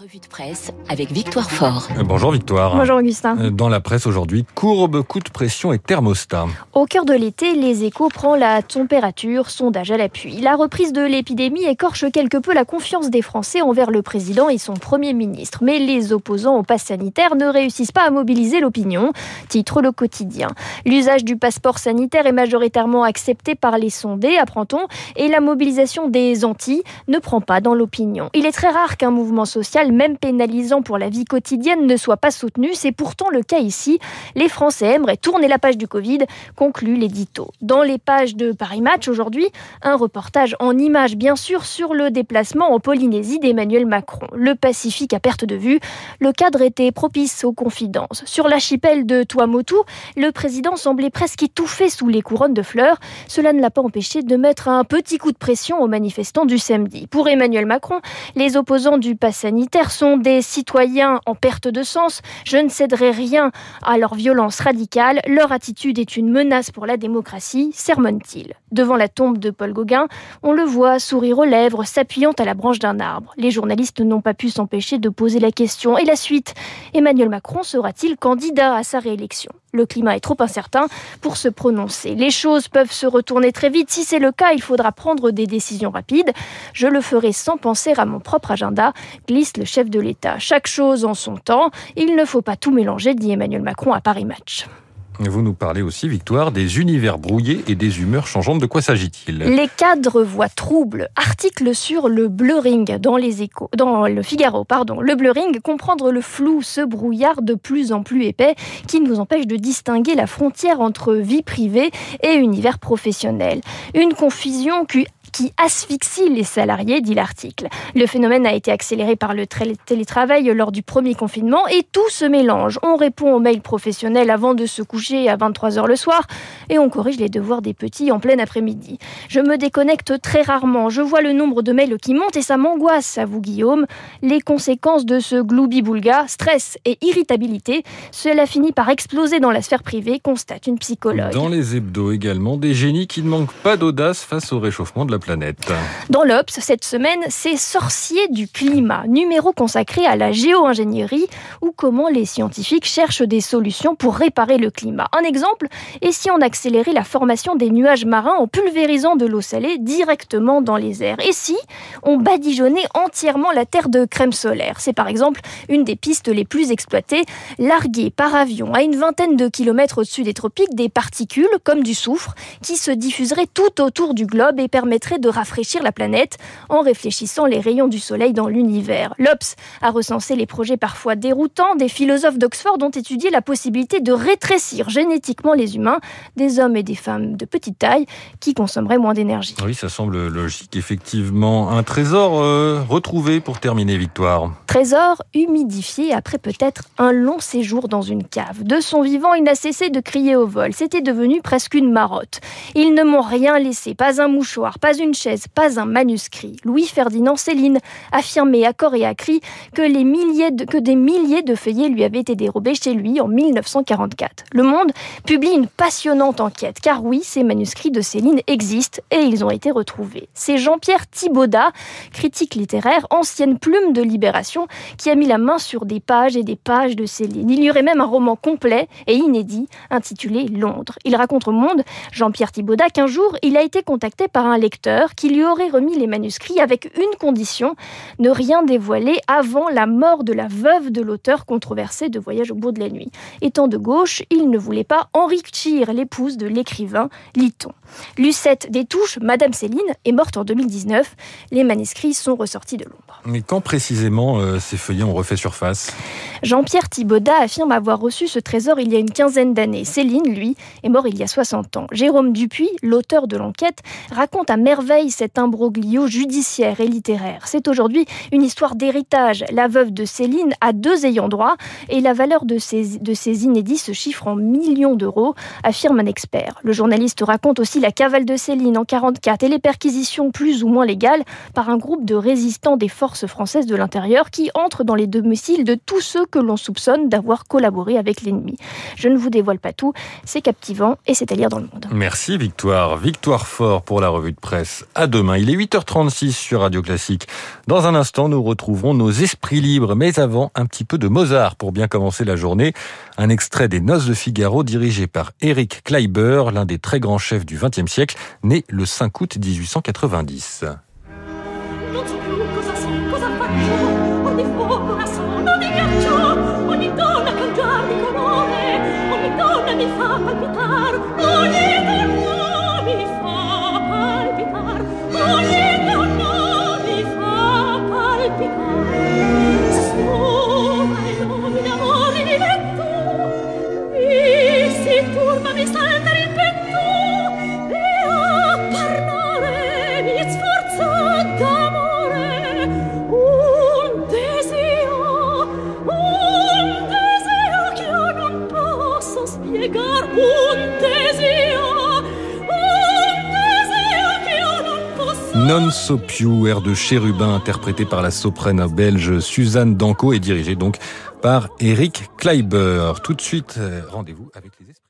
revue de presse avec Victoire Fort. Euh, bonjour Victoire. Bonjour Augustin. Euh, dans la presse aujourd'hui, courbe, coup de pression et thermostat. Au cœur de l'été, les échos prend la température, sondage à l'appui. La reprise de l'épidémie écorche quelque peu la confiance des Français envers le président et son premier ministre. Mais les opposants au pass sanitaire ne réussissent pas à mobiliser l'opinion, titre le quotidien. L'usage du passeport sanitaire est majoritairement accepté par les sondés, apprend-on, et la mobilisation des anti ne prend pas dans l'opinion. Il est très rare qu'un mouvement social, même pénalisant pour la vie quotidienne, ne soit pas soutenu. C'est pourtant le cas ici. Les Français aimeraient tourner la page du Covid, conclut l'édito. Dans les pages de Paris Match aujourd'hui, un reportage en images bien sûr sur le déplacement en Polynésie d'Emmanuel Macron. Le Pacifique à perte de vue, le cadre était propice aux confidences. Sur l'archipel de Tuamotu, le président semblait presque étouffé sous les couronnes de fleurs. Cela ne l'a pas empêché de mettre un petit coup de pression aux manifestants du samedi. Pour Emmanuel Macron, les opposants du pass sanitaire sont des citoyens en perte de sens. Je ne céderai rien à leur violence radicale. Leur attitude est une menace pour la démocratie, sermonne-t-il. Devant la tombe de Paul Gauguin, on le voit sourire aux lèvres, s'appuyant à la branche d'un arbre. Les journalistes n'ont pas pu s'empêcher de poser la question. Et la suite Emmanuel Macron sera-t-il candidat à sa réélection? Le climat est trop incertain pour se prononcer. Les choses peuvent se retourner très vite. Si c'est le cas, il faudra prendre des décisions rapides. Je le ferai sans penser à mon propre agenda, glisse le chef de l'État. Chaque chose en son temps. Il ne faut pas tout mélanger, dit Emmanuel Macron à Paris Match. Vous nous parlez aussi, Victoire, des univers brouillés et des humeurs changeantes. De quoi s'agit-il? Les cadres voient troubles. Article sur le blurring dans les échos, dans le Figaro, pardon. Le blurring, comprendre le flou, ce brouillard de plus en plus épais qui nous empêche de distinguer la frontière entre vie privée et univers professionnel. Une confusion qui qui asphyxie les salariés, dit l'article. Le phénomène a été accéléré par le télétravail lors du premier confinement et tout se mélange. On répond aux mails professionnels avant de se coucher à 23h le soir et on corrige les devoirs des petits en plein après-midi. Je me déconnecte très rarement. Je vois le nombre de mails qui monte et ça m'angoisse, à vous Guillaume. Les conséquences de ce gloubi-boulga, stress et irritabilité, cela finit par exploser dans la sphère privée, constate une psychologue. Dans les hebdos également, des génies qui ne manquent pas d'audace face au réchauffement de la planète. Dans l'Obs, cette semaine, c'est Sorciers du climat, numéro consacré à la géo-ingénierie ou comment les scientifiques cherchent des solutions pour réparer le climat. Un exemple, et si on accélérait la formation des nuages marins en pulvérisant de l'eau salée directement dans les airs? Et si on badigeonnait entièrement la Terre de crème solaire? C'est par exemple une des pistes les plus exploitées, larguer par avion à une vingtaine de kilomètres au-dessus des tropiques des particules comme du soufre qui se diffuseraient tout autour du globe et permettraient de rafraîchir la planète en réfléchissant les rayons du Soleil dans l'univers. L'OPS a recensé les projets parfois déroutants des philosophes d'Oxford ont étudié la possibilité de rétrécir génétiquement les humains, des hommes et des femmes de petite taille qui consommeraient moins d'énergie. Oui, ça semble logique. Effectivement, un trésor euh, retrouvé pour terminer, Victoire. Trésor humidifié après peut-être un long séjour dans une cave. De son vivant, il n'a cessé de crier au vol. C'était devenu presque une marotte. Ils ne m'ont rien laissé, pas un mouchoir, pas une chaise, pas un manuscrit. Louis-Ferdinand Céline affirmait à corps et à cri que, des milliers de feuillets lui avaient été dérobés chez lui en 1944. Le Monde publie une passionnante enquête, car oui, ces manuscrits de Céline existent et ils ont été retrouvés. C'est Jean-Pierre Thibaudat, critique littéraire, ancienne plume de Libération, qui a mis la main sur des pages et des pages de Céline. Il y aurait même un roman complet et inédit intitulé Londres. Il raconte au Monde, Jean-Pierre Thibaudat, qu'un jour, il a été contacté par un lecteur qui lui aurait remis les manuscrits avec une condition, ne rien dévoiler avant la mort de la veuve de l'auteur controversé de Voyage au bout de la nuit. Étant de gauche, il ne voulait pas enrichir l'épouse de l'écrivain, lit-on. Lucette Détouche, Madame Céline, est morte en 2019. Les manuscrits sont ressortis de l'ombre. Mais quand précisément euh, ces feuillets ont refait surface? Jean-Pierre Thibaudat affirme avoir reçu ce trésor il y a une quinzaine d'années. Céline, lui, est mort il y a 60 ans. Jérôme Dupuis, l'auteur de l'enquête, raconte à merveille cet imbroglio judiciaire et littéraire. C'est aujourd'hui une histoire d'héritage. La veuve de Céline a deux ayants droit et la valeur de ces, de inédits se chiffre en millions d'euros, affirme un expert. Le journaliste raconte aussi la cavale de Céline en 44 et les perquisitions plus ou moins légales par un groupe de résistants des forces françaises de l'intérieur qui entrent dans les domiciles de tous ceux que l'on soupçonne d'avoir collaboré avec l'ennemi. Je ne vous dévoile pas tout, c'est captivant et c'est à lire dans le monde. Merci Victoire. Victoire Fort pour la revue de presse. À demain. Il est 8h36 sur Radio Classique. Dans un instant, nous retrouverons nos esprits libres. Mais avant, un petit peu de Mozart pour bien commencer la journée. Un extrait des Noces de Figaro dirigé par Eric Kleiber, l'un des très grands chefs du XXe siècle, né le 5 août 1890. Non So Più, air de chérubin interprété par la soprane belge Suzanne Danko et dirigé donc par Eric Kleiber. Tout de suite, euh, rendez-vous avec les esprits.